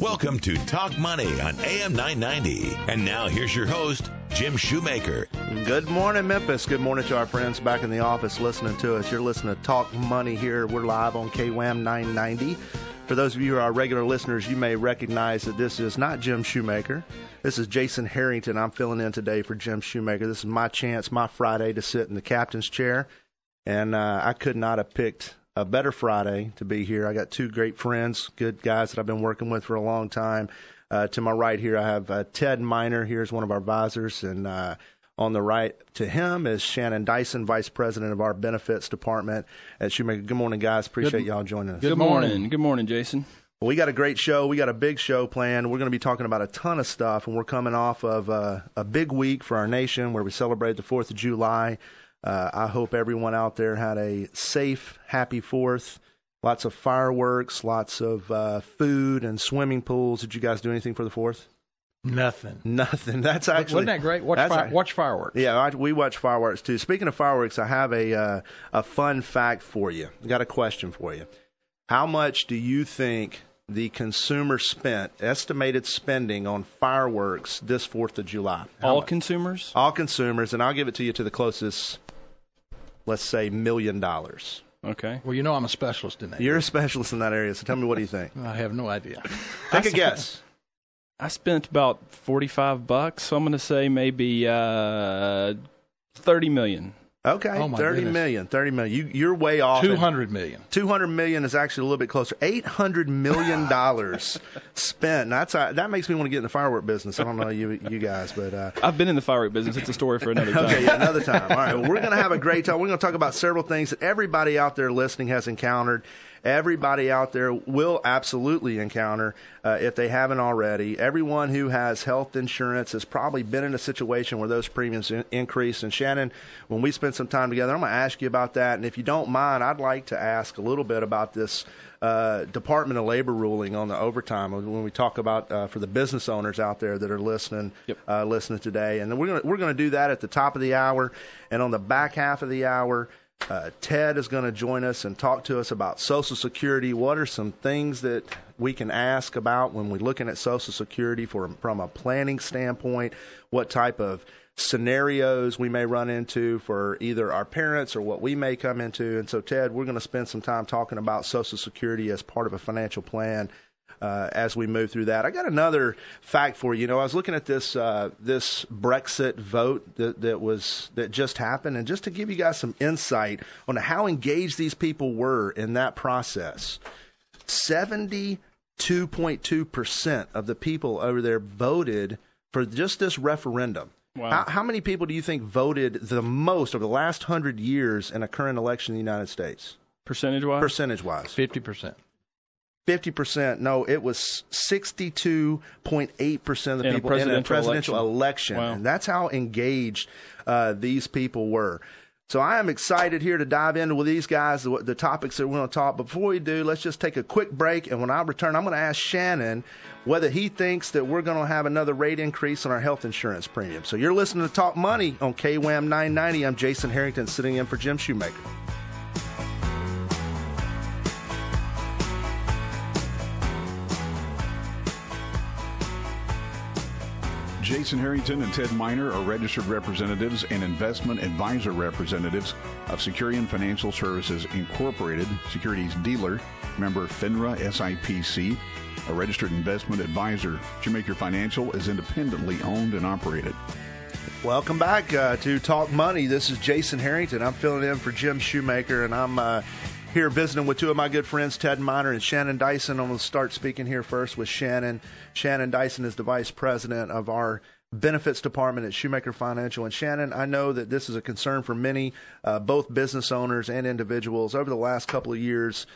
Welcome to Talk Money on AM 990. And now here's your host, Jim Shoemaker. Good morning, Memphis. Good morning to our friends back in the office listening to us. You're listening to Talk Money here. We're live on KWAM 990. For those of you who are regular listeners, you may recognize that this is not Jim Shoemaker. This is Jason Harrington. I'm filling in today for Jim Shoemaker. This is my chance, my Friday to sit in the captain's chair. And uh, I could not have picked a better Friday to be here. I got two great friends, good guys that I've been working with for a long time. Uh, to my right here, I have uh, Ted Miner. Here's one of our advisors, and uh, on the right to him is Shannon Dyson, Vice President of our Benefits Department at Shoemaker. Good morning, guys. Appreciate Good- y'all joining us. Good morning. Good morning, Jason. Well, we got a great show. We got a big show planned. We're going to be talking about a ton of stuff, and we're coming off of uh, a big week for our nation where we celebrate the 4th of July. Uh, I hope everyone out there had a safe, happy 4th. Lots of fireworks, lots of uh, food and swimming pools. Did you guys do anything for the 4th? Nothing. Nothing. That's actually. Wasn't that great? Watch, that's fire, a- watch fireworks. Yeah, I, we watch fireworks too. Speaking of fireworks, I have a uh, a fun fact for you. I got a question for you. How much do you think the consumer spent estimated spending on fireworks this Fourth of July? How All much? consumers? all consumers, and I'll give it to you to the closest. Let's say million dollars. Okay. Well, you know I'm a specialist in that. You're a specialist in that area, so tell me what do you think? I have no idea. Take a guess. I spent about 45 bucks, so I'm going to say maybe uh, 30 million. Okay, Oh, my thirty goodness. million. Thirty million. You you're way off. Two hundred million. Two hundred million is actually a little bit closer. Eight hundred million dollars spent. And that's uh, that makes me want to get in the firework business. I don't know you you guys, but uh, I've been in the firework business. It's a story for another time. okay, yeah, another time. All right, well, we're going to have a great time. We're going to talk about several things that everybody out there listening has encountered. Everybody out there will absolutely encounter uh, if they haven't already. Everyone who has health insurance has probably been in a situation where those premiums in- increase. And Shannon, when we spend some time together, I'm going to ask you about that. And if you don't mind, I'd like to ask a little bit about this uh, Department of Labor ruling on the overtime when we talk about uh, for the business owners out there that are listening Yep. uh, listening today. And then we're going we're going to do that at the top of the hour, and on the back half of the hour. Uh, Ted is going to join us and talk to us about Social Security. What are some things that we can ask about when we're looking at Social Security for, from a planning standpoint? What type of scenarios we may run into for either our parents or what we may come into? And so, Ted, we're going to spend some time talking about Social Security as part of a financial plan uh, as we move through that. I got another fact for you. You know, I was looking at this uh, this Brexit vote that, that was that just happened, and just to give you guys some insight on how engaged these people were in that process, seventy two point two percent of the people over there voted for just this referendum. Wow. How, how many people do you think voted the most over the last hundred years in a current election in the United States, Percentage wise? percentage wise? Fifty percent. Fifty percent. No, it was sixty-two point eight percent of the In people in a presidential election, election. Wow. and that's how engaged uh, these people were. So I am excited here to dive into with these guys the, the topics that we're going to talk. But before we do, let's just take a quick break, and when I return, I'm going to ask Shannon whether he thinks that we're going to have another rate increase on our health insurance premium. So you're listening to Talk Money on KWAM 990. I'm Jason Harrington, sitting in for Jim Shoemaker. Jason Harrington and Ted Miner are registered representatives and investment advisor representatives of Securian Financial Services Incorporated, securities dealer, member FINRA SIPC, a registered investment advisor. Shoemaker Financial is independently owned and operated. Welcome back uh, to Talk Money. This is Jason Harrington. I'm filling in for Jim Shoemaker, and I'm uh, here visiting with two of my good friends, Ted Miner and Shannon Dyson. I'm going to start speaking here first with Shannon. Shannon Dyson is the vice president of our benefits department at Shoemaker Financial. And Shannon, I know that this is a concern for many, uh, both business owners and individuals. Over the last couple of years,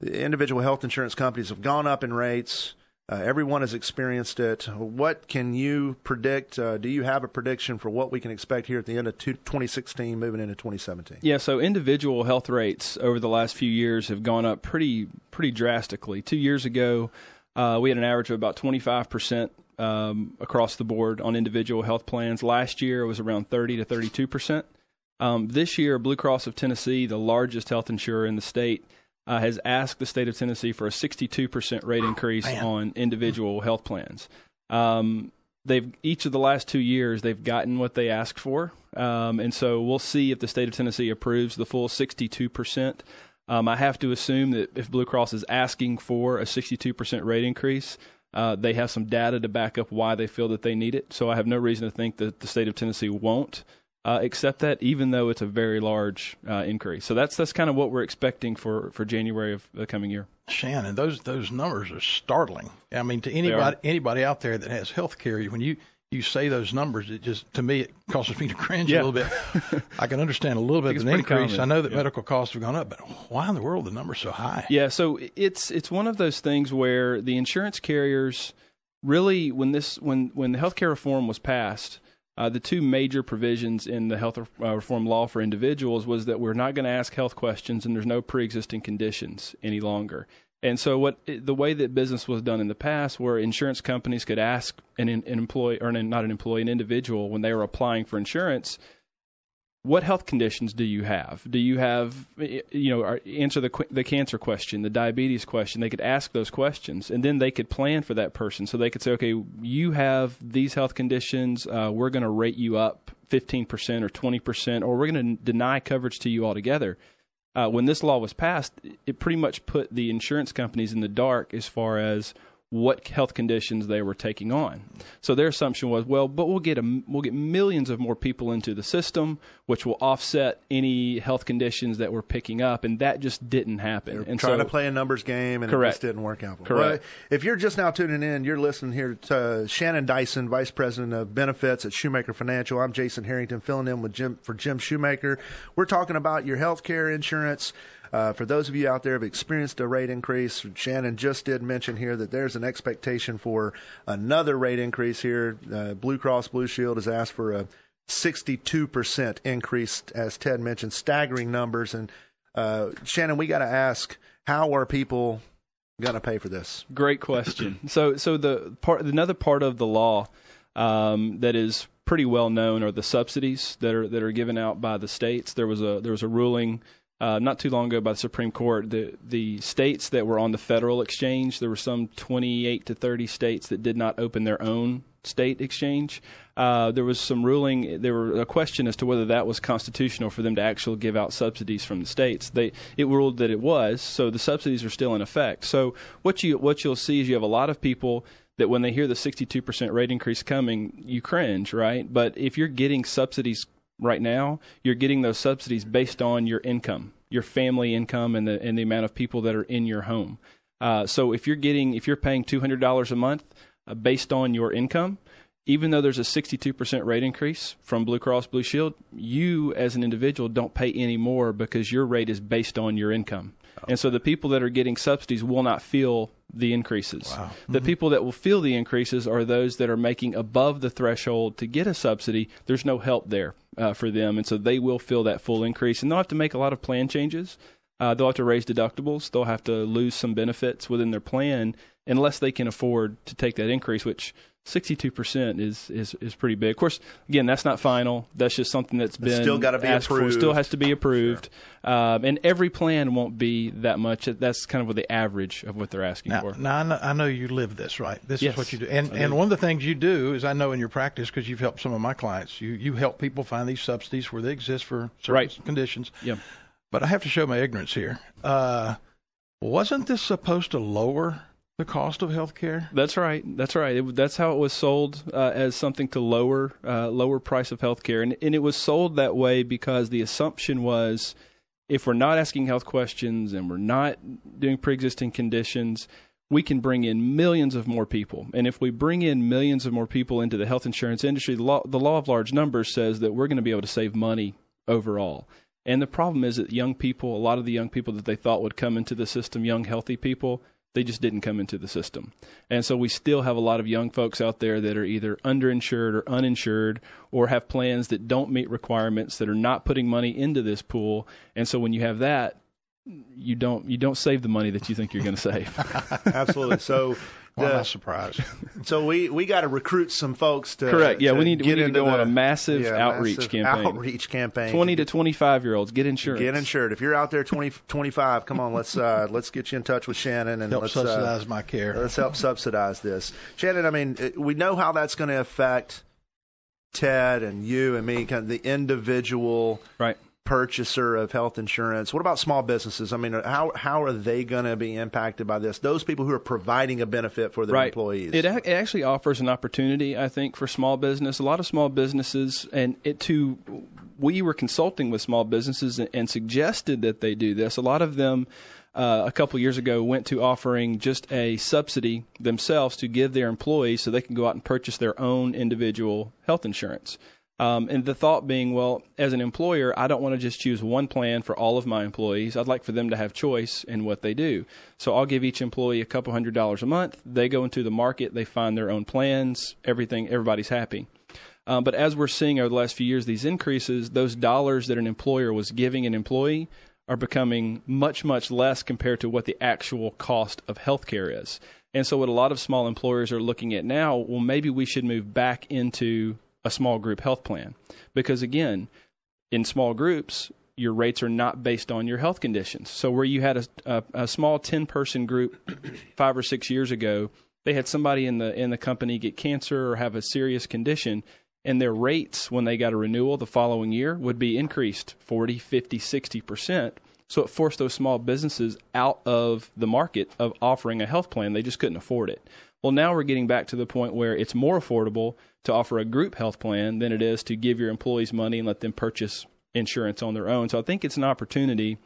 the individual health insurance companies have gone up in rates. Uh, everyone has experienced it. What can you predict? Uh, do you have a prediction for what we can expect here at the end of two- 2016, moving into 2017? Yeah, so individual health rates over the last few years have gone up pretty pretty drastically. Two years ago, uh, we had an average of about 25 percent um, across the board on individual health plans. Last year, it was around 30 to 32 percent. Um, this year, Blue Cross of Tennessee, the largest health insurer in the state, uh, has asked the state of Tennessee for a 62% rate increase Man. on individual health plans. Um, they've each of the last two years they've gotten what they asked for, um, and so we'll see if the state of Tennessee approves the full 62%. Um, I have to assume that if Blue Cross is asking for a 62% rate increase, uh, they have some data to back up why they feel that they need it. So I have no reason to think that the state of Tennessee won't uh, accept that, even though it's a very large uh, increase. So that's that's kind of what we're expecting for, for January of the coming year. Shannon, those those numbers are startling. I mean, to anybody anybody out there that has health care, when you you say those numbers, it just to me it causes me to cringe Yeah. a little bit. I can understand a little bit of an increase. common. I know that Yeah. medical costs have gone up, but why in the world the numbers so high? Yeah, so it's it's one of those things where the insurance carriers really, when this when when the healthcare reform was passed, uh, the two major provisions in the health uh, reform law for individuals was that we're not going to ask health questions and there's no pre-existing conditions any longer. And so, what the way that business was done in the past, where insurance companies could ask an, an employee or an, not an employee, an individual, when they were applying for insurance, what health conditions do you have? Do you have, you know, answer the the cancer question, the diabetes question? They could ask those questions, and then they could plan for that person. So they could say, okay, you have these health conditions. Uh, we're going to rate you up 15% or 20%, or we're going to deny coverage to you altogether. Uh, when this law was passed, it pretty much put the insurance companies in the dark as far as what health conditions they were taking on. So their assumption was, well, but we'll get a, we'll get millions of more people into the system, which will offset any health conditions that we're picking up, and that just didn't happen. and trying so, to play a numbers game, and it just didn't work out. Correct. Well, if you're just now tuning in, you're listening here to Shannon Dyson, Vice President of Benefits at Shoemaker Financial. I'm Jason Harrington, filling in with Jim for Jim Shoemaker. We're talking about your health care insurance. Uh, for those of you out there who have experienced a rate increase, Shannon just did mention here that there's an expectation for another rate increase here. Uh, Blue Cross Blue Shield has asked for a 62% increase, as Ted mentioned, staggering numbers. And uh, Shannon, we got to ask, how are people going to pay for this? Great question. so, so the part, another part of the law um, that is pretty well known are the subsidies that are that are given out by the states. There was a there was a ruling uh, not too long ago by the Supreme Court. The the states that were on the federal exchange, there were some 28 to 30 states that did not open their own state exchange. Uh, there was some ruling. There were a question as to whether that was constitutional for them to actually give out subsidies from the states. They it ruled that it was, so the subsidies are still in effect. So what you what you'll see is you have a lot of people that when they hear the 62% rate increase coming, you cringe, right? But if you're getting subsidies right now, you're getting those subsidies based on your income, your family income, and the and the amount of people that are in your home. Uh, so if you're getting if you're paying two hundred dollars a month uh, based on your income, even though there's a 62% rate increase from Blue Cross Blue Shield, you as an individual don't pay any more because your rate is based on your income. And so the people that are getting subsidies will not feel the increases. The people that will feel the increases are those that are making above the threshold to get a subsidy. There's no help there uh, for them, and so they will feel that full increase. And they'll have to make a lot of plan changes. Uh, they'll have to raise deductibles. They'll have to lose some benefits within their plan unless they can afford to take that increase, which 62% is, is, is pretty big. Of course, again, that's not final. That's just something that's been still gotta be asked for. approved. Still has to be approved. Um, and every plan won't be that much. That's kind of what the average of what they're asking Now, for. now I, know, I know you live this, right? This Yes, is what you do. And and one of the things you do is I know in your practice because you've helped some of my clients. You you help people find these subsidies where they exist for certain Right. conditions. Yeah. But I have to show my ignorance here. Uh, wasn't this supposed to lower the cost of health care? That's right. That's right. It, that's how it was sold uh, as something to lower uh, lower price of healthcare, and and it was sold that way because the assumption was if we're not asking health questions and we're not doing pre-existing conditions, we can bring in millions of more people. And if we bring in millions of more people into the health insurance industry, the law, the law of large numbers says that we're going to be able to save money overall. And the problem is that young people, a lot of the young people that they thought would come into the system, young healthy people, they just didn't come into the system. And so we still have a lot of young folks out there that are either underinsured or uninsured or have plans that don't meet requirements that are not putting money into this pool. And so when you have that, you don't you don't save the money that you think you're going to save. Absolutely. So Why am I surprised? So we we got to recruit some folks to Correct. Yeah, to we need- we get need to into go on a massive yeah, outreach massive campaign. Outreach campaign. 20 to 25 year olds get insurance. Get insured. If you're out there 20, 25, come on, let's uh, let's get you in touch with Shannon and Help let's subsidize uh, my care. let's help subsidize this. Shannon, I mean, we know how that's going to affect Ted and you and me, kind of the individual Right. Purchaser of health insurance. What about small businesses? I mean, how how are they going to be impacted by this? Those people who are providing a benefit for their right. employees. It, it actually offers an opportunity, I think, for small business. A lot of small businesses, and it to we were consulting with small businesses and, and suggested that they do this. A lot of them. Uh, a couple years ago, went to offering just a subsidy themselves to give their employees so they can go out and purchase their own individual health insurance. Um, and the thought being, well, as an employer, I don't want to just choose one plan for all of my employees. I'd like for them to have choice in what they do. So I'll give each employee a couple hundred dollars a month. They go into the market, they find their own plans, everything, everybody's happy. Um, but as we're seeing over the last few years, these increases, those dollars that an employer was giving an employee are becoming much, much less compared to what the actual cost of healthcare is. And so, what a lot of small employers are looking at now, well, maybe we should move back into a small group health plan. Because again, in small groups, your rates are not based on your health conditions. So, where you had a, a, a small 10 person group five or six years ago, they had somebody in the, in the company get cancer or have a serious condition and their rates when they got a renewal the following year would be increased 40, 50, 60%. So it forced those small businesses out of the market of offering a health plan. They just couldn't afford it. Well, now we're getting back to the point where it's more affordable to offer a group health plan than it is to give your employees money and let them purchase insurance on their own. So I think it's an opportunity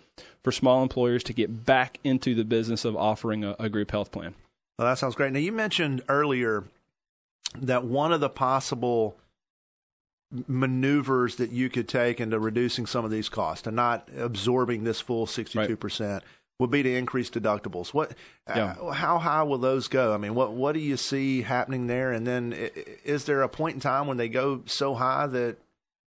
for small employers to get back into the business of offering a, a group health plan. Well, that sounds great. Now, you mentioned earlier that one of the possible maneuvers that you could take into reducing some of these costs and not absorbing this full 62% would be to increase deductibles. What Yeah. uh, how high will those go? I mean, what what do you see happening there and then is there a point in time when they go so high that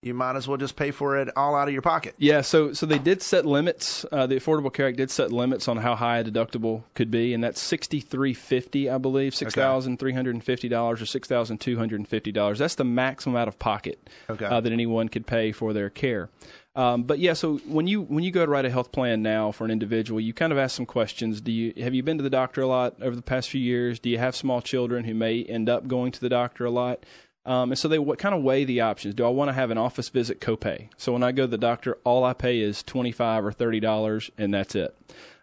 you might as well just pay for it all out of your pocket? Yeah, so so they did set limits. Uh, the Affordable Care Act did set limits on how high a deductible could be, and that's sixty three fifty, I believe, six thousand three hundred and fifty dollars or six thousand two hundred and fifty dollars. That's the maximum out of pocket Okay. uh, that anyone could pay for their care. Um, but yeah, so when you when you go to write a health plan now for an individual, you kind of ask some questions. Do you have you been to the doctor a lot over the past few years? Do you have small children who may end up going to the doctor a lot? Um, and so they what kind of weigh the options. Do I want to have an office visit copay? So when I go to the doctor, all I pay is twenty five or thirty dollars, and that's it.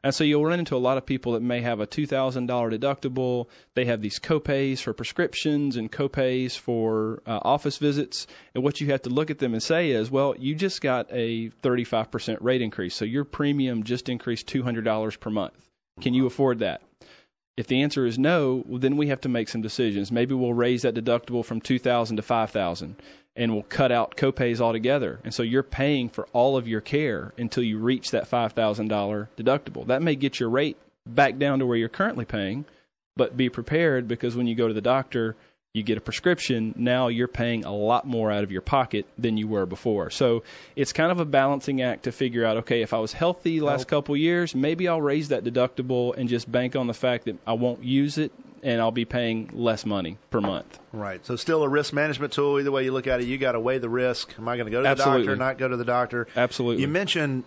And so you'll run into a lot of people that may have a two thousand dollar deductible. They have these copays for prescriptions and copays for uh, office visits. And what you have to look at them and say is, well, you just got a thirty five percent rate increase, so your premium just increased two hundred dollars per month. Can you afford that? If the answer is no, well, then we have to make some decisions. Maybe we'll raise that deductible from 2000 to 5000 and we'll cut out copays altogether. And so you're paying for all of your care until you reach that $5,000 deductible. That may get your rate back down to where you're currently paying, but be prepared because when you go to the doctor, you get a prescription, now you're paying a lot more out of your pocket than you were before. So it's kind of a balancing act to figure out okay, if I was healthy last couple years, maybe I'll raise that deductible and just bank on the fact that I won't use it and I'll be paying less money per month. Right. So still a risk management tool. Either way you look at it, you got to weigh the risk. Am I going to go to the Absolutely. doctor, not go to the doctor? Absolutely. You mentioned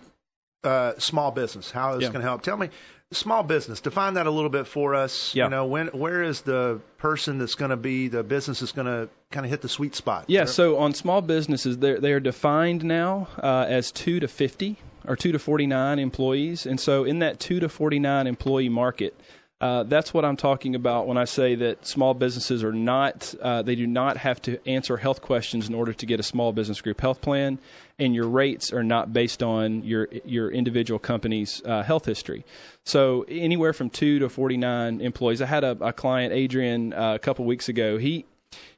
uh, small business. How is Yeah. this going to help? Tell me, small business. Define that a little bit for us. Yeah. You know, when where is the person that's going to be the business that's going to kind of hit the sweet spot? Yeah, so on small businesses, they're, they are defined now uh, as 2 to 50 or 2 to 49 employees. And so in that 2 to 49 employee market, uh, that's what I'm talking about when I say that small businesses are not, uh, they do not have to answer health questions in order to get a small business group health plan, and your rates are not based on your your individual company's uh, health history. So anywhere from two to 49 employees. I had a, a client, Adrian, uh, a couple weeks ago. He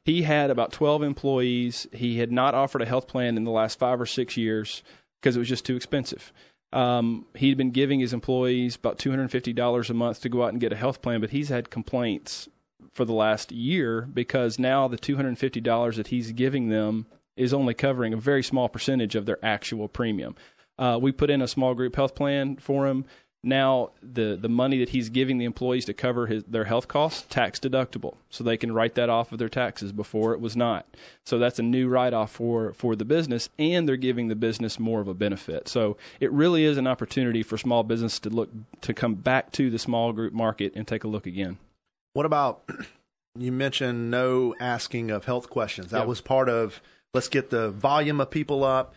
he had about 12 employees. He had not offered a health plan in the last five or six years because it was just too expensive. Um, he'd been giving his employees about $250 a month to go out and get a health plan, but he's had complaints for the last year because now the $250 that he's giving them is only covering a very small percentage of their actual premium. Uh, we put in a small group health plan for him. Now the the money that he's giving the employees to cover his, their health costs tax deductible. So they can write that off of their taxes. Before it was not. So that's a new write off for for the business and they're giving the business more of a benefit. So it really is an opportunity for small business to look to come back to the small group market and take a look again. What about you mentioned no asking of health questions. That Yep. was part of let's get the volume of people up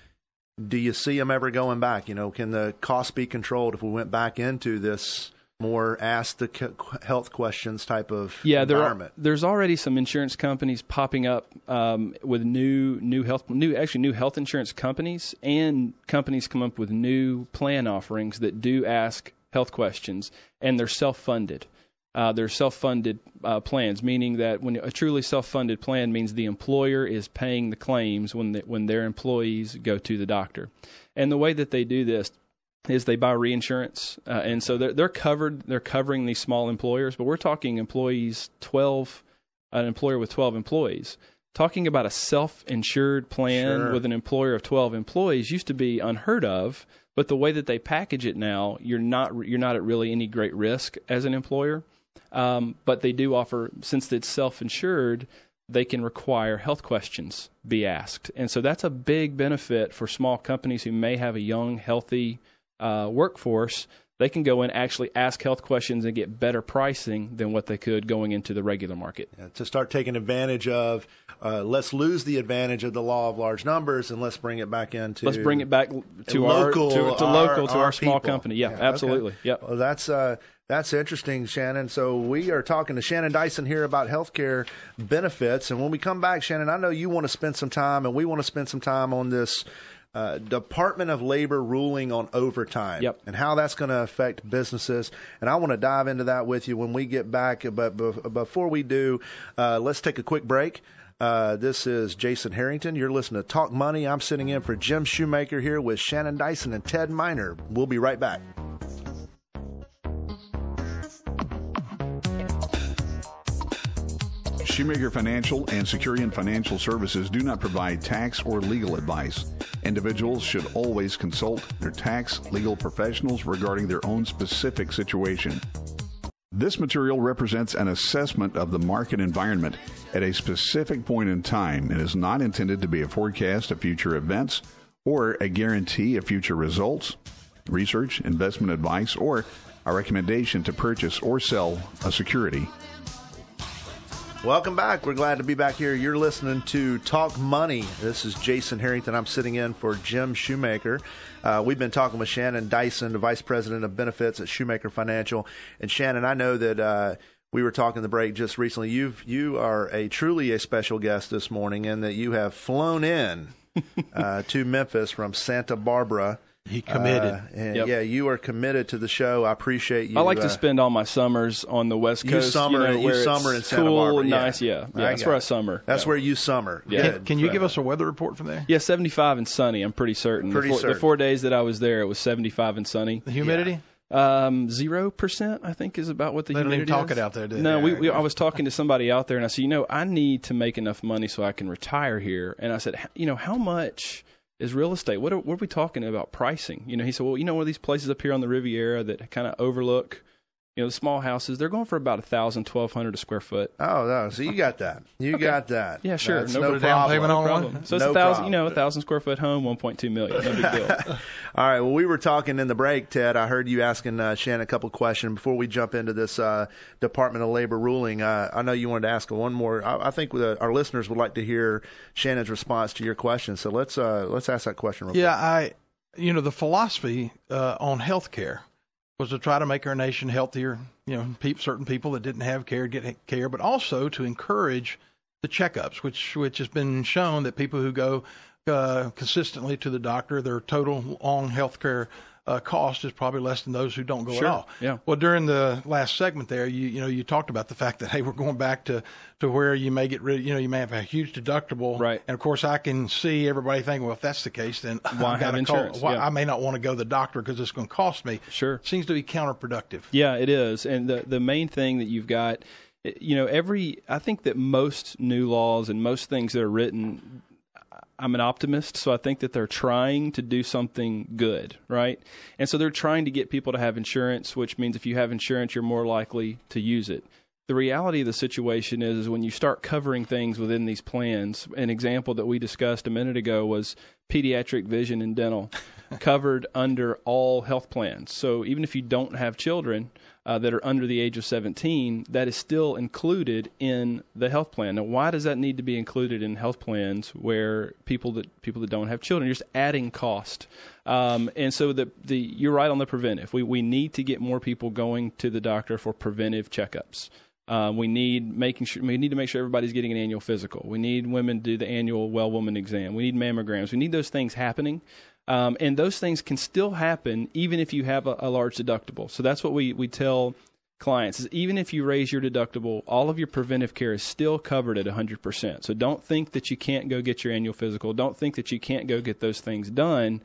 do you see them ever going back? You know, can the cost be controlled if we went back into this more ask the health questions type of yeah, there are, environment? there's already some insurance companies popping up um, with new new health new actually new health insurance companies and companies come up with new plan offerings that do ask health questions and they're self funded. Uh, they're self-funded uh, plans, meaning that when a truly self-funded plan means the employer is paying the claims when the, when their employees go to the doctor, and the way that they do this is they buy reinsurance, uh, and so they're they're covered. They're covering these small employers, but we're talking employees twelve, an employer with twelve employees. Talking about a self-insured plan Sure. with an employer of twelve employees used to be unheard of, but the way that they package it now, you're not you're not at really any great risk as an employer. Um, but they do offer, since it's self-insured, they can require health questions be asked, and so that's a big benefit for small companies who may have a young, healthy uh, workforce. They can go and actually ask health questions and get better pricing than what they could going into the regular market. Yeah, to start taking advantage of, uh, let's lose the advantage of the law of large numbers and let's bring it back into. Let's bring it back to local, our to, to our- local to our our, small people. company. Yeah, Yeah, okay. absolutely. Yep. Well, that's uh, that's interesting, Shannon. So we are talking to Shannon Dyson here about healthcare benefits, and when we come back, Shannon, I know you want to spend some time, and we want to spend some time on this. Uh, Department of Labor ruling on overtime Yep. and how that's going to affect businesses. And I want to dive into that with you when we get back. But be- before we do, uh, let's take a quick break. Uh, this is Jason Harrington. You're listening to Talk Money. I'm sitting in for Jim Shoemaker here with Shannon Dyson and Ted Miner. We'll be right back. Shoemaker Financial and Securian Financial Services do not provide tax or legal advice. Individuals should always consult their tax legal professionals regarding their own specific situation. This material represents an assessment of the market environment at a specific point in time and is not intended to be a forecast of future events or a guarantee of future results, research, investment advice, or a recommendation to purchase or sell a security. Welcome back. We're glad to be back here. You're listening to Talk Money. This is Jason Harrington. I'm sitting in for Jim Shoemaker. Uh, we've been talking with Shannon Dyson, the Vice President of Benefits at Shoemaker Financial. And Shannon, I know that uh, we were talking the break just recently. You've you are a truly a special guest this morning, in that you have flown in uh, to Memphis from Santa Barbara. He committed. Uh, and Yep. yeah, you are committed to the show. I appreciate you. I like uh, to spend all my summers on the West You Coast. summer- you, know, you summer in Santa cool, Barbara, and yeah. nice. Yeah, I yeah. That's where it. I summer. That's yeah. where you summer. Yeah. Can, can you give us a weather report from there? Yeah, 75 and sunny. I'm pretty certain. Pretty the, four, certain. the four days that I was there, it was 75 and sunny. The humidity? Um, zero percent, I think, is about what the They don't even humidity talk is. it out there, do they? No, we, we. I was talking to somebody out there, and I said, you know, I need to make enough money so I can retire here. And I said, "H- you know, how much is real estate? What are, what are we talking about pricing? You know, he said, well, you know, one of these places up here on the Riviera that kind of overlook, you know, the small houses, they're going for about a thousand, twelve hundred a square foot. Oh no! So you got that. You got that. Yeah, sure. That's No no, put a down payment on Problem. one? So it's No a thousand, problem. you know, a thousand square foot home, one point two million. No big deal. All right. Well, we were talking in the break, Ted. I heard you asking uh, Shannon a couple questions before we jump into this uh, Department of Labor ruling. Uh, I know you wanted to ask one more. I, I think the, our listeners would like to hear Shannon's response to your question. So let's uh, let's ask that question. Real Yeah, I, you know, the philosophy uh, on healthcare was to try to make our nation healthier. You know, pe- certain people that didn't have care get care, but also to encourage the checkups, which which has been shown that people who go uh, consistently to the doctor, their total long healthcare uh, cost is probably less than those who don't go Sure, at all. yeah. Well, during the last segment there, you you know you talked about the fact that hey, we're going back to to where you may get rid. You know, you may have a huge deductible. Right. And of course, I can see everybody thinking, well, if that's the case, then Why I've have call- insurance? why- Yeah. I may not want to go to the doctor because it's going to cost me. Sure. Seems to be counterproductive. Yeah, it is. And the the main thing that you've got, you know, every I think that most new laws and most things that are written, I'm an optimist, so I think that they're trying to do something good, right? And so they're trying to get people to have insurance, which means if you have insurance, you're more likely to use it. The reality of the situation is, is when you start covering things within these plans. An example that we discussed a minute ago was pediatric vision and dental covered under all health plans. So even if you don't have children, uh, that are under the age of 17, that is still included in the health plan. Now, why does that need to be included in health plans where people that people that don't have children? You're just adding cost. Um, and so the the you're right on the preventive. We we need to get more people going to the doctor for preventive checkups. Uh, we need making sure we need to make sure everybody's getting an annual physical. We need women to do the annual well woman exam. We need mammograms. We need those things happening um, and those things can still happen even if you have a, a large deductible. So that's what we, we tell clients is even if you raise your deductible, all of your preventive care is still covered at 100%. So don't think that you can't go get your annual physical. Don't think that you can't go get those things done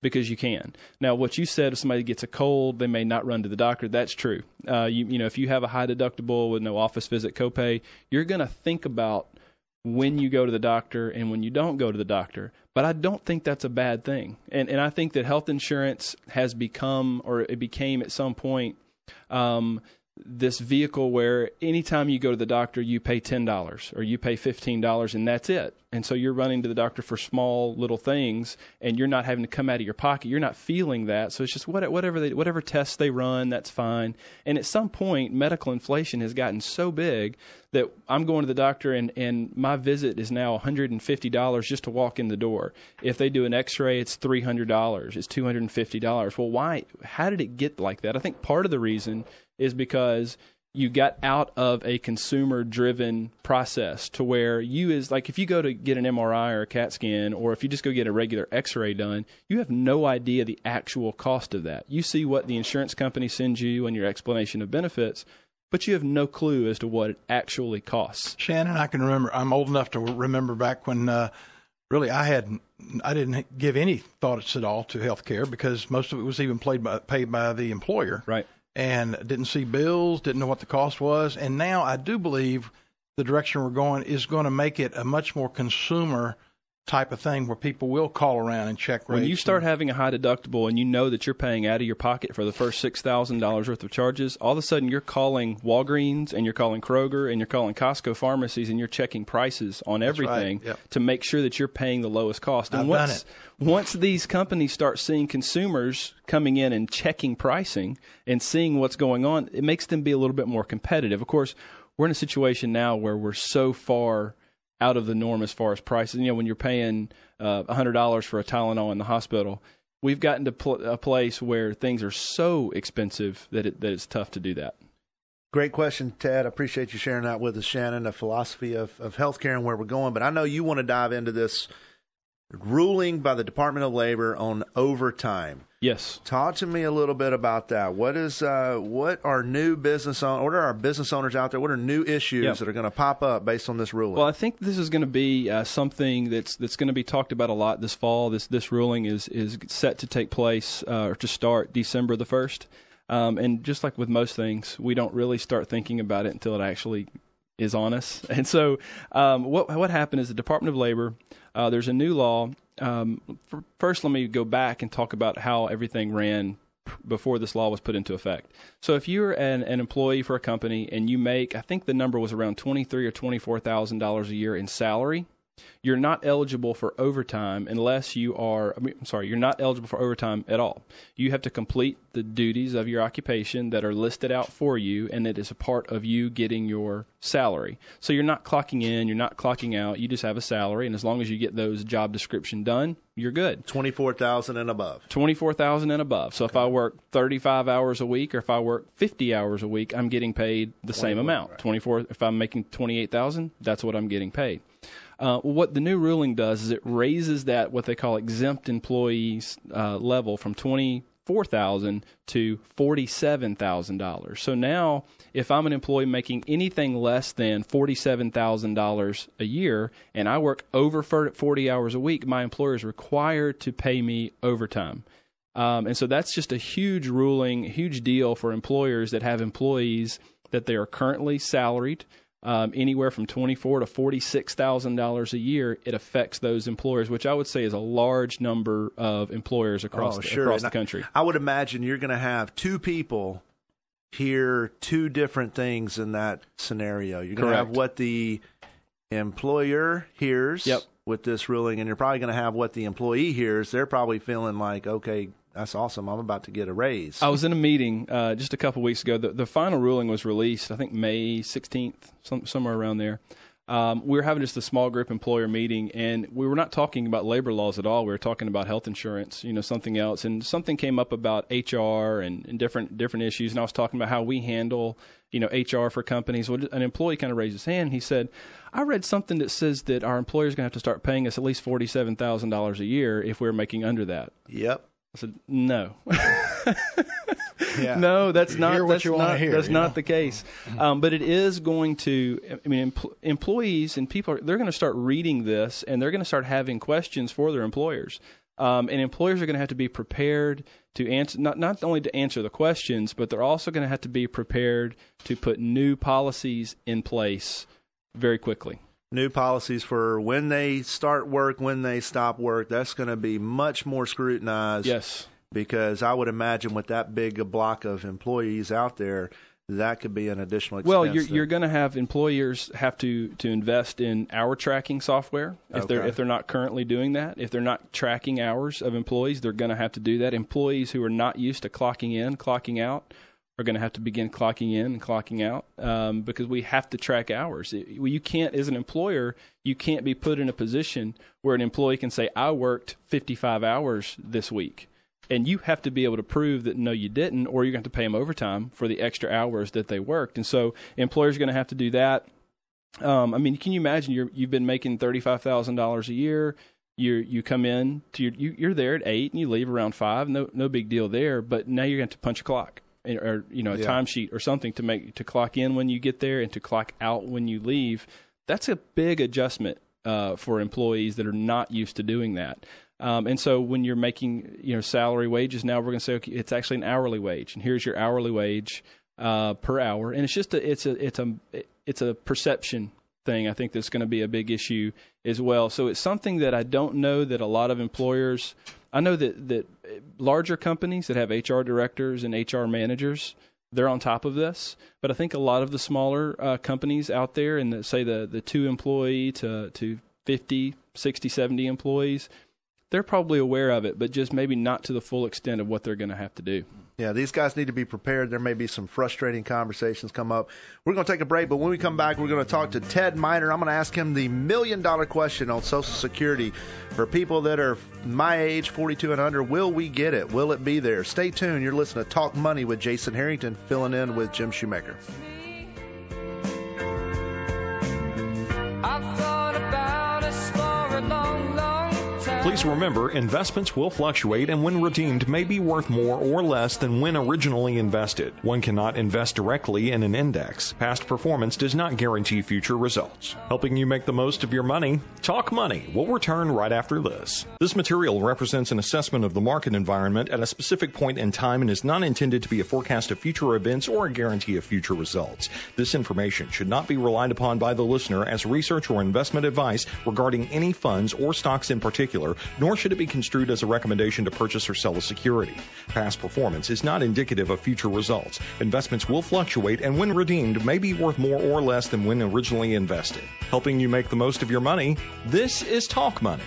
because you can. Now, what you said, if somebody gets a cold, they may not run to the doctor. That's true. Uh, you, you know, if you have a high deductible with no office visit copay, you're going to think about when you go to the doctor and when you don't go to the doctor. But I don't think that's a bad thing. And and I think that health insurance has become or it became at some point um, this vehicle where anytime you go to the doctor, you pay $10 or you pay $15 and that's it. And so you're running to the doctor for small little things and you're not having to come out of your pocket. You're not feeling that. So it's just whatever they, whatever tests they run, that's fine. And at some point, medical inflation has gotten so big that I'm going to the doctor and, and my visit is now $150 just to walk in the door. If they do an x-ray, it's $300. It's $250. Well, why, how did it get like that? I think part of the reason is because you got out of a consumer driven process to where you is like if you go to get an MRI or a CAT scan or if you just go get a regular x-ray done, you have no idea the actual cost of that. You see what the insurance company sends you and your explanation of benefits, but you have no clue as to what it actually costs. Shannon, I can remember I'm old enough to remember back when uh, really I had I didn't give any thoughts at all to health care because most of it was even played by, paid by the employer. Right and didn't see bills, didn't know what the cost was. And now I do believe the direction we're going is going to make it a much more consumer type of thing where people will call around and check rates. When you start having a high deductible and you know that you're paying out of your pocket for the first six thousand dollars worth of charges, all of a sudden you're calling Walgreens and you're calling Kroger and you're calling Costco pharmacies and you're checking prices on everything right. yep. to make sure that you're paying the lowest cost. And I've once once these companies start seeing consumers coming in and checking pricing and seeing what's going on, it makes them be a little bit more competitive. Of course, we're in a situation now where we're so far out of the norm as far as prices. You know, when you're paying uh, $100 for a Tylenol in the hospital, we've gotten to pl- a place where things are so expensive that it, that it's tough to do that. Great question, Ted. I appreciate you sharing that with us, Shannon, the philosophy of, of healthcare and where we're going. But I know you want to dive into this ruling by the Department of Labor on overtime. Yes. Talk to me a little bit about that. What is uh, what are new business on? What are our business owners out there? What are new issues yep. that are going to pop up based on this ruling? Well, I think this is going to be uh, something that's that's going to be talked about a lot this fall. This this ruling is is set to take place uh, or to start December the first. Um, and just like with most things, we don't really start thinking about it until it actually is on us. And so, um, what what happened is the Department of Labor. Uh, there's a new law um, first, let me go back and talk about how everything ran before this law was put into effect. So, if you're an, an employee for a company and you make, I think the number was around twenty-three or twenty-four thousand dollars a year in salary, you're not eligible for overtime unless you are I mean, I'm sorry, you're not eligible for overtime at all. You have to complete the duties of your occupation that are listed out for you and it is a part of you getting your salary. So you're not clocking in, you're not clocking out, you just have a salary and as long as you get those job description done, you're good. 24,000 and above. 24,000 and above. So okay. if I work 35 hours a week or if I work 50 hours a week, I'm getting paid the same amount. Right. 24 if I'm making 28,000, that's what I'm getting paid. Uh, what the new ruling does is it raises that what they call exempt employees uh, level from twenty four thousand to forty seven thousand dollars. So now, if I'm an employee making anything less than forty seven thousand dollars a year, and I work over forty hours a week, my employer is required to pay me overtime. Um, and so that's just a huge ruling, huge deal for employers that have employees that they are currently salaried um, anywhere from twenty four to forty six thousand dollars a year, it affects those employers, which I would say is a large number of employers across Oh, the, sure. across And the country. I would imagine you're going to have two people hear two different things in that scenario. You're going to have what the employer hears Yep. with this ruling, and you're probably going to have what the employee hears. They're probably feeling like, okay, that's awesome. I'm about to get a raise. I was in a meeting uh, just a couple weeks ago. The, the final ruling was released, I think May 16th, some, somewhere around there. Um, we were having just a small group employer meeting, and we were not talking about labor laws at all. We were talking about health insurance, you know, something else, and something came up about HR and, and different different issues. And I was talking about how we handle, you know, HR for companies. Well, an employee kind of raised his hand. He said, "I read something that says that our employer's going to have to start paying us at least forty seven thousand dollars a year if we're making under that." yep. I said, "No." Yeah. No, that's not. hear what that's not, hear, That's not know? the case. Um, but it is going to. I mean, empl- employees and people are they're going to start reading this, and they're going to start having questions for their employers. Um, and employers are going to have to be prepared to answer not not only to answer the questions, but they're also going to have to be prepared to put new policies in place very quickly. New policies for when they start work, when they stop work. That's going to be much more scrutinized. Yes. because I would imagine with that big a block of employees out there, that could be an additional expense. Well, you're you're going to have employers have to to invest in hour tracking software if they're if they're not currently doing that. If they're not tracking hours of employees, they're going to have to do that. Employees who are not used to clocking in, clocking out, are going to have to begin clocking in and clocking out um, because we have to track hours. It- you can't, as an employer, you can't be put in a position where an employee can say, "I worked 55 hours this week." and you have to be able to prove that no, you didn't, or you're going to have to pay them overtime for the extra hours that they worked. And so employers are going to have to do that. Um, I mean, can you imagine you're, you've been making thirty five thousand dollars a year. You you come in to your, you, you're there at eight and you leave around five. No no big deal there. But now you're going have to punch a clock or- you know a Yeah. timesheet or something to make to clock in when you get there and to clock out when you leave. That's a big adjustment uh, for employees that are not used to doing that. Um, and so when you're making you know salary wages, now we're going to say okay, it's actually an hourly wage, and here's your hourly wage uh, per hour. And it's just a it's a it's a it's a perception thing. I think that's going to be a big issue as well. So it's something that I don't know that a lot of employers. I know that that larger companies that have HR directors and HR managers they're on top of this. But I think a lot of the smaller uh, companies out there, and the, say the the two employee to to 50, 60, 70 employees, they're probably aware of it, but just maybe not to the full extent of what they're going to have to do. Yeah, these guys need to be prepared. There may be some frustrating conversations come up. We're going to take a break, but when we come back, we're going to talk to Ted Miner. I'm going to ask him the million dollar question on Social Security for people that are my age, 42 and under. Will we get it? Will it be there? Stay tuned. You're listening to Talk Money with Jason Harrington, filling in with Jim Shoemaker. Please remember, investments will fluctuate and when redeemed may be worth more or less than when originally invested. One cannot invest directly in an index. Past performance does not guarantee future results. Helping you make the most of your money, Talk Money will return right after this. This material represents an assessment of the market environment at a specific point in time and is not intended to be a forecast of future events or a guarantee of future results. This information should not be relied upon by the listener as research or investment advice regarding any funds or stocks in particular, nor should it be construed as a recommendation to purchase or sell a security. Past performance is not indicative of future results. Investments will fluctuate and when redeemed may be worth more or less than when originally invested. Helping you make the most of your money, this is Talk Money.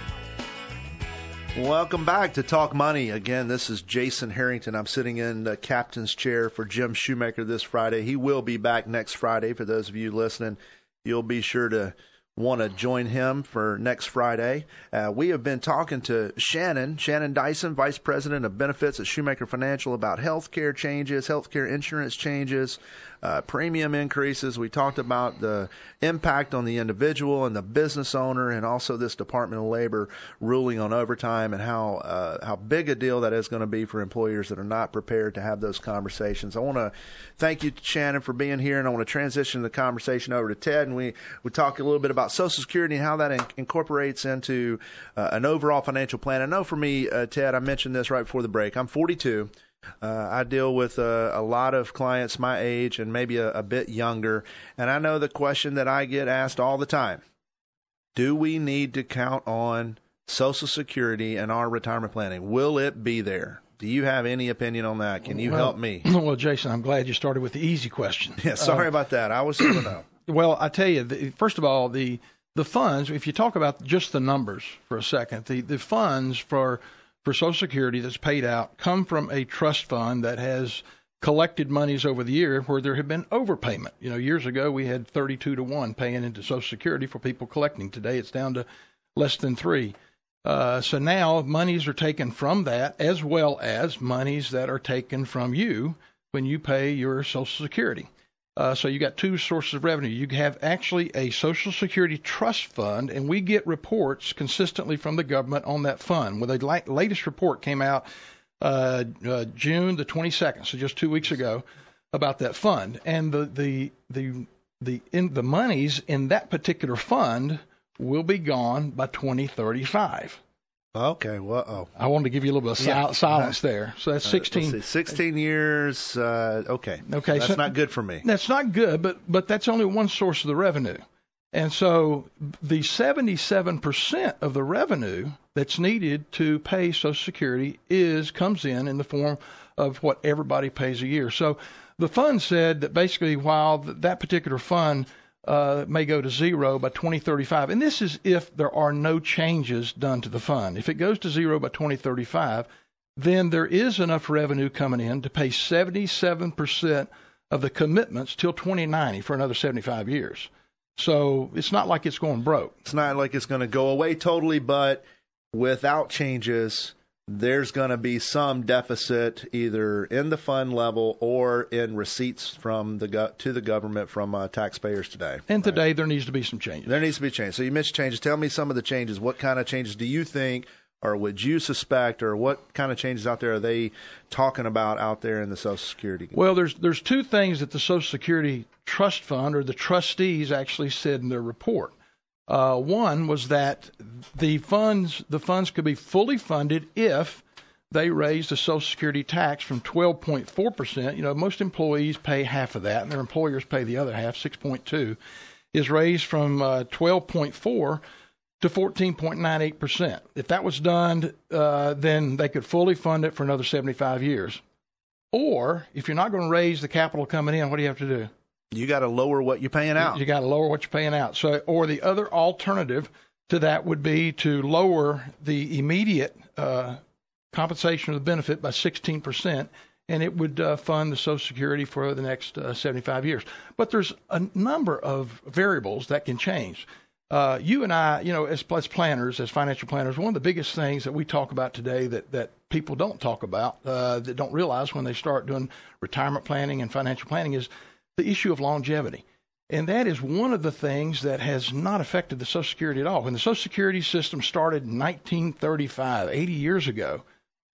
Welcome back to Talk Money. Again, this is Jason Harrington. I'm sitting in the captain's chair for Jim Shoemaker this Friday. He will be back next Friday. For those of you listening, you'll be sure to want to join him for next Friday. Uh, we have been talking to Shannon, Shannon Dyson, Vice President of Benefits at Shoemaker Financial, about healthcare changes, healthcare insurance changes, uh, premium increases. We talked about the impact on the individual and the business owner, and also this Department of Labor ruling on overtime and how uh, how big a deal that is going to be for employers that are not prepared to have those conversations. I want to thank you, Shannon, for being here, and I want to transition the conversation over to Ted, and we we talk a little bit about Social Security and how that in- incorporates into uh, an overall financial plan. I know for me, uh, Ted, I mentioned this right before the break. I'm 42. Uh, I deal with uh, a lot of clients my age and maybe a, a bit younger, and I know the question that I get asked all the time: Do we need to count on Social Security and our retirement planning? Will it be there? Do you have any opinion on that? Can you Well- help me? Well, Jason, I'm glad you started with the easy question. Yeah, sorry about that. I was going to know. Well, I tell you, the, first of all, the the funds. If you talk about just the numbers for a second, the the funds for for Social Security that's paid out come from a trust fund that has collected monies over the year where there have been overpayment. You know, years ago we had 32 to one paying into Social Security for people collecting. Today it's down to less than three. Uh, so now monies are taken from that as well as monies that are taken from you when you pay your Social Security. Uh, so you got two sources of revenue. You have actually a Social Security trust fund, and we get reports consistently from the government on that fund. Well, the la- latest report came out uh, uh, June the 22nd, so just two weeks ago, about that fund, and the the the the in the monies in that particular fund will be gone by 2035. Okay, well, oh. I wanted to give you a little bit of sil- Yeah. silence there. So that's Uh, 16. see, 16 years. Uh, okay. Okay, That's so- not good for me. That's not good, but but that's only one source of the revenue. And so the 77% of the revenue that's needed to pay Social Security is comes in in the form of what everybody pays a year. So the fund said that basically while th- that particular fund uh, may go to zero by 2035, and this is if there are no changes done to the fund. If it goes to zero by 2035, then there is enough revenue coming in to pay 77% of the commitments till 2090 for another 75 years. So it's not like it's going broke. It's not like it's going to go away totally, but without changes, there's going to be some deficit either in the fund level or in receipts from the go- to the government from uh, taxpayers today. And today there needs to be some changes. There needs to be change. So you mentioned changes. Tell me some of the changes. What kind of changes do you think, or would you suspect, or what kind of changes out there are they talking about out there in the Social Security? Well, there's there's two things that the Social Security Trust Fund or the trustees actually said in their report. Uh, one was that the funds the funds could be fully funded if they raised the Social Security tax from 12.4 percent. You know, most employees pay half of that, and their employers pay the other half, 6.2, is raised from uh, 12.4 to 14.98 percent. If that was done, uh, then they could fully fund it for another 75 years. Or if you're not going to raise the capital coming in, what do you have to do? You got to lower what you're paying out. You got to lower what you're paying out. So, or the other alternative to that would be to lower the immediate uh, compensation of the benefit by 16%, and it would uh, fund the Social Security for the next uh, 75 years. But there's a number of variables that can change. Uh, you and I, you know, as, as planners, as financial planners, one of the biggest things that we talk about today that, that people don't talk about, uh, that don't realize when they start doing retirement planning and financial planning is the issue of longevity. And that is one of the things that has not affected the Social Security at all. When the Social Security system started in 1935, 80 years ago,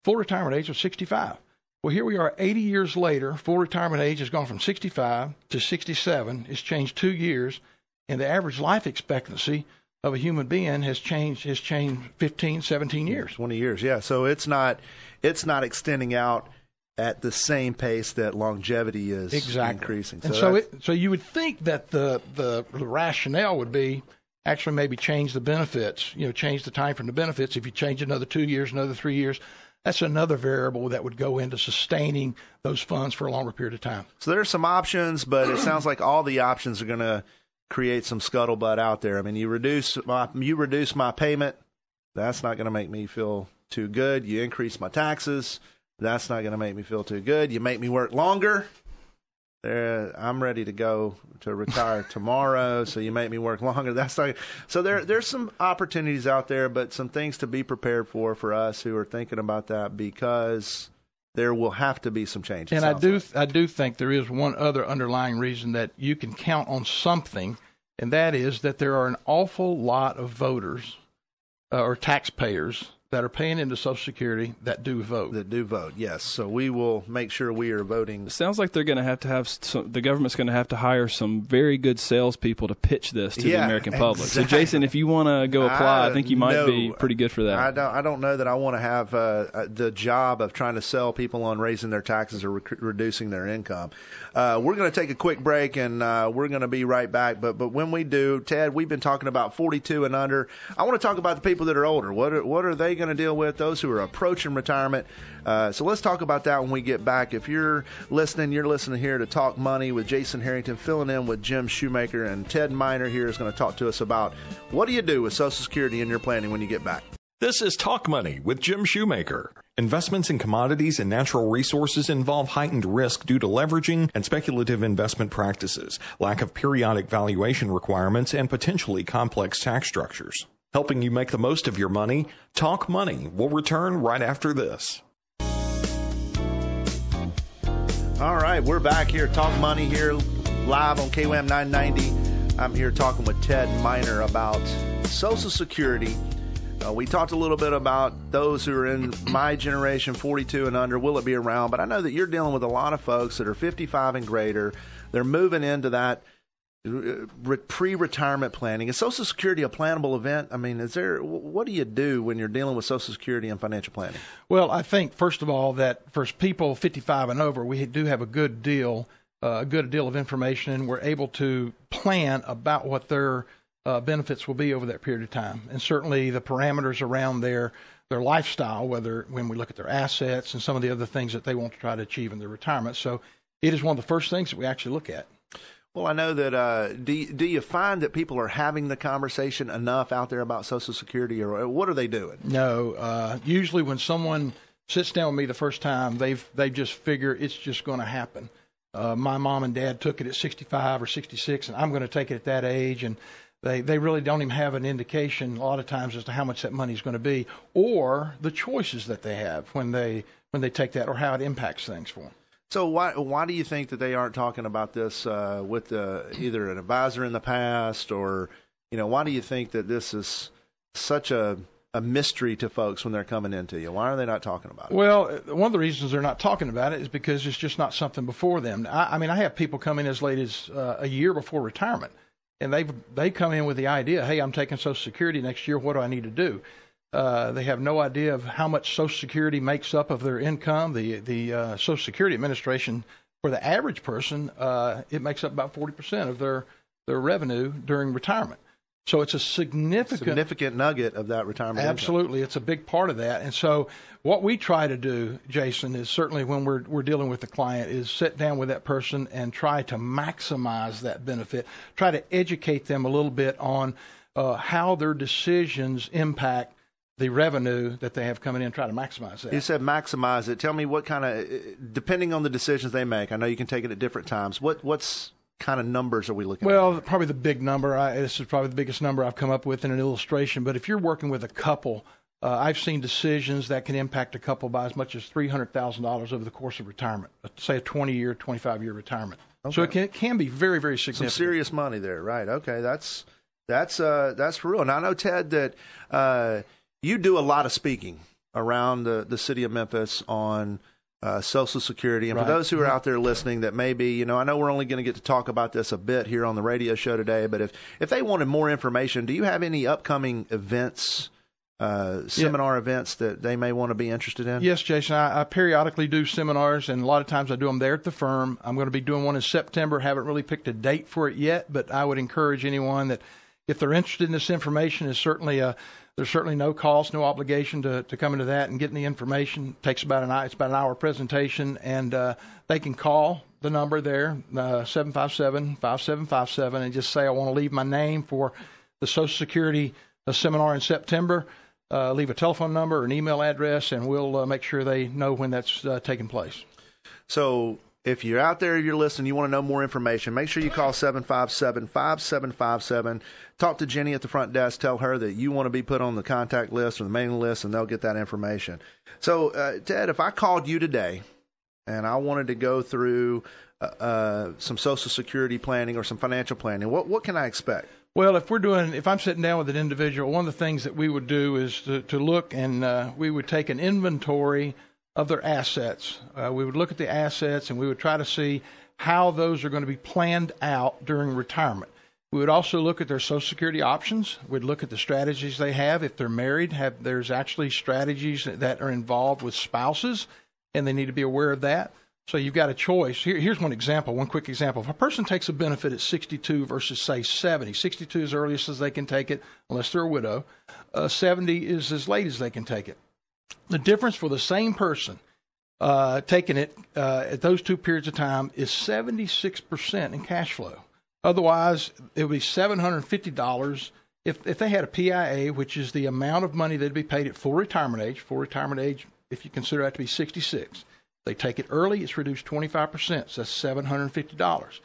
full retirement age was 65. Well, here we are 80 years later. Full retirement age has gone from 65 to 67. It's changed two years, and the average life expectancy of a human being has changed has changed 15, 17 years. 20 years, yeah. So it's not it's not extending out at the same pace that longevity is exactly increasing. And so, it, so you would think that the, the the rationale would be actually maybe change the benefits. You know, change the time from the benefits. If you change another two years, another three years, that's another variable that would go into sustaining those funds for a longer period of time. So there are some options, but it sounds like all the options are going to create some scuttlebutt out there. I mean, you reduce my you reduce my payment, that's not going to make me feel too good. You increase my taxes, that's not going to make me feel too good. You make me work longer. There, I'm ready to go to retire tomorrow. So you make me work longer. That's not. So there, there's some opportunities out there, but some things to be prepared for for us who are thinking about that because there will have to be some changes. And I do like. I do think there is one other underlying reason that you can count on something, and that is that there are an awful lot of voters uh, or taxpayers that are paying into Social Security that do vote. That do vote, yes. So we will make sure we are voting. It sounds like they're going to have to have some, the government's going to have to hire some very good salespeople to pitch this to Yeah, the American public. exactly. So, Jason, if you want to go apply, I, think you might know- be pretty good for that. I don't. I don't know that I want to have uh, uh, the job of trying to sell people on raising their taxes or rec- reducing their income. Uh, we're going to take a quick break, and uh, we're going to be right back. But but when we do, Ted, we've been talking about 42 and under. I want to talk about the people that are older. What are, what are they going to deal with? Those who are approaching retirement. Uh, so let's talk about that when we get back. If you're listening, you're listening here to Talk Money with Jason Harrington, filling in with Jim Shoemaker, and Ted Miner here is going to talk to us about what do you do with Social Security in your planning when you get back. This is Talk Money with Jim Shoemaker. Investments in commodities and natural resources involve heightened risk due to leveraging and speculative investment practices, lack of periodic valuation requirements, and potentially complex tax structures. Helping you make the most of your money, Talk Money will return right after this. All right, we're back here, Talk Money here, live on KWAM 990. I'm here talking with Ted Miner about Social Security. Uh, we talked a little bit about those who are in my generation, 42 and under. Will it be around? But I know that you're dealing with a lot of folks that are 55 and greater. They're moving into that uh, pre-retirement planning. Is Social Security a plannable event? I mean, is there? What do you do when you're dealing with Social Security and financial planning? Well, I think first of all that for people 55 and over, we do have a good deal, uh, a good deal of information, and we're able to plan about what their uh, benefits will be over that period of time, and certainly the parameters around their their lifestyle, whether when we look at their assets and some of the other things that they want to try to achieve in their retirement. So, it is one of the first things that we actually look at. Well, I know that. Uh, do do you find that people are having the conversation enough out there about Social Security, or what are they doing? No, uh, usually when someone sits down with me the first time, they've they just figure it's just going to happen. Uh, my mom and dad took it at 65 or 66, and I'm going to take it at that age, and they they really don't even have an indication a lot of times as to how much that money is going to be, or the choices that they have when they when they take that, or how it impacts things for them. So why why do you think that they aren't talking about this uh, with uh, either an advisor in the past, or you know, why do you think that this is such a a mystery to folks when they're coming into you? Why are they not talking about it? Well, uh, one of the reasons they're not talking about it is because it's just not something before them. I, I mean, I have people come in as late as uh, a year before retirement, and they they come in with the idea, "Hey, I'm taking Social Security next year. What do I need to do?" Uh, they have no idea of how much Social Security makes up of their income. The the uh, Social Security Administration, for the average person, uh, it makes up about forty percent of their their revenue during retirement. So it's a significant Significant nugget of that retirement. income. Absolutely, it's a big part of that. And so, what we try to do, Jason, is certainly when we're we're dealing with the client, is sit down with that person and try to maximize that benefit. Try to educate them a little bit on uh, how their decisions impact the revenue that they have coming in. Try to maximize that. You said maximize it. Tell me what kind of, depending on the decisions they make. I know you can take it at different times. What what's kind of numbers are we looking at? Well, probably the big number. I, this is probably the biggest number I've come up with in an illustration. But if you're working with a couple, uh, I've seen decisions that can impact a couple by as much as three hundred thousand dollars over the course of retirement. uh, Say a twenty-year, twenty-five-year retirement. So it can, it can be very, very significant. some serious money there, right? Okay, that's that's uh that's for real. And I know Ted that uh you do a lot of speaking around the the city of Memphis on uh, Social Security. And Right. for those who are out there listening, that maybe you know, I know we're only going to get to talk about this a bit here on the radio show today. But if if they wanted more information, do you have any upcoming events? Uh, seminar events that they may want to be interested in? Yes, Jason. I, I periodically do seminars, and a lot of times I do them there at the firm. I'm going to be doing one in September. Haven't really picked a date for it yet, but I would encourage anyone that, if they're interested in this information, is certainly a there's certainly no cost, no obligation to, to come into that and getting the information. It takes about an hour. It's about an hour presentation, and uh, they can call the number there uh, seven five seven five seven five seven and just say I want to leave my name for the Social Security uh, seminar in September uh, leave a telephone number or an email address, and we'll uh, make sure they know when that's uh, taking place. So if you're out there, you're listening, you want to know more information, make sure you call 757 5757. Talk to Jenny at the front desk. Tell her that you want to be put on the contact list or the mailing list, and they'll get that information. So, uh, Ted, if I called you today and I wanted to go through uh, uh, some Social Security planning or some financial planning, what, what can I expect? Well, if we're doing, if I'm sitting down with an individual, one of the things that we would do is to, to look and uh, we would take an inventory of their assets. Uh, we would look at the assets and we would try to see how those are going to be planned out during retirement. We would also look at their Social Security options. We'd look at the strategies they have. If they're married, have there's actually strategies that are involved with spouses, and they need to be aware of that. So you've got a choice. Here, here's one example, one quick example. If a person takes a benefit at 62 versus say 70, 62 is earliest as they can take it, unless they're a widow. Uh, 70 is as late as they can take it. The difference for the same person uh, taking it uh, at those two periods of time is 76% in cash flow. Otherwise, it would be $750 if, if they had a PIA, which is the amount of money they'd be paid at full retirement age. Full retirement age, if you consider that to be 66. They take it early, it's reduced 25%, so that's $750.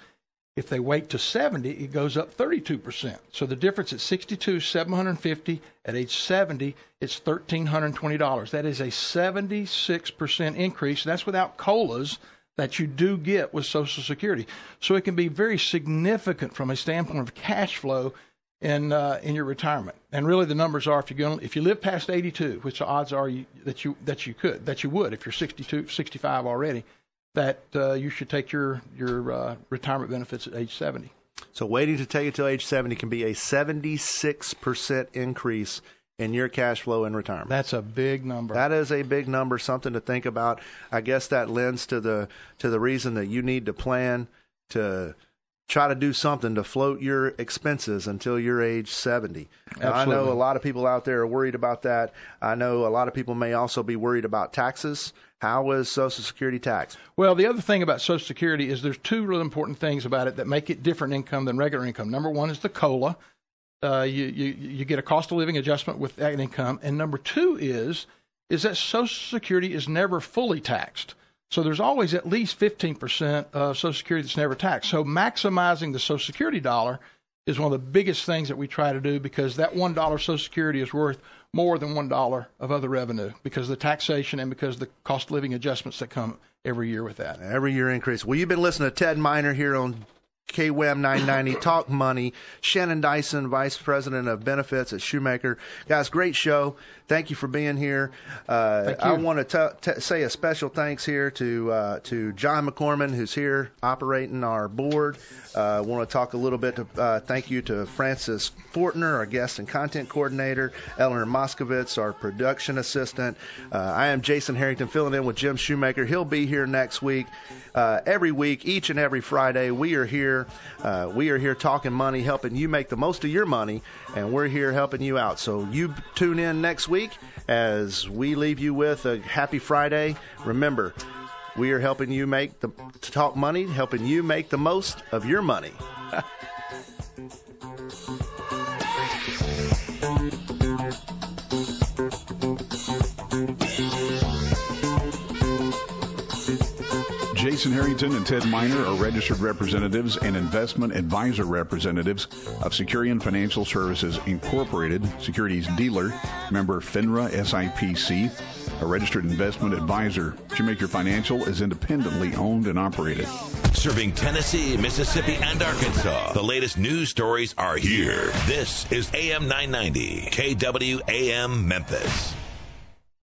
If they wait to 70, it goes up 32%. So the difference at 62 750 at age 70, it's $1,320. That is a 76% increase. That's without COLAs that you do get with Social Security. So it can be very significant from a standpoint of cash flow in uh, in your retirement. And really, the numbers are if you if you live past 82, which the odds are you, that you that you could that you would if you're 62, 65 already, that uh, you should take your your uh, retirement benefits at age 70. So waiting to take it till age 70 can be a 76% increase in your cash flow in retirement. That's a big number. That is a big number, something to think about. I guess that lends to the to the reason that you need to plan to try to do something to float your expenses until you're age 70. Now, I know a lot of people out there are worried about that. I know a lot of people may also be worried about taxes. How is Social Security taxed? Well, the other thing about Social Security is there's two really important things about it that make it different income than regular income. Number one is the COLA. Uh, you, you, you get a cost of living adjustment with that income. And number two is, is that Social Security is never fully taxed. So there's always at least 15% of Social Security that's never taxed. So maximizing the Social Security dollar is one of the biggest things that we try to do because that $1 Social Security is worth more than $1 of other revenue because of the taxation and because the cost of living adjustments that come every year with that. Every year increase. Well, you've been listening to Ted Miner here on KWAM 990 Talk Money. Shannon Dyson, Vice President of Benefits at Shoemaker. Guys, great show. Thank you for being here. Uh, I want to t- say a special thanks here to uh, to John McCorman, who's here operating our board. I uh, want to talk a little bit. To, uh, thank you to Francis Fortner, our guest and content coordinator, Eleanor Moskovitz, our production assistant. Uh, I am Jason Harrington, filling in with Jim Shoemaker. He'll be here next week. Uh, every week, each and every Friday, we are here. we are here talking money, helping you make the most of your money, and we're here helping you out. So you tune in next week as we leave you with a happy Friday. Remember, we are helping you make the talk money, helping you make the most of your money. Jason Harrington and Ted Miner are registered representatives and investment advisor representatives of Securian Financial Services Incorporated, securities dealer, member FINRA SIPC, a registered investment advisor. Shoemaker Financial is independently owned and operated. Serving Tennessee, Mississippi, and Arkansas. The latest news stories are here. This is AM 990, KWAM Memphis.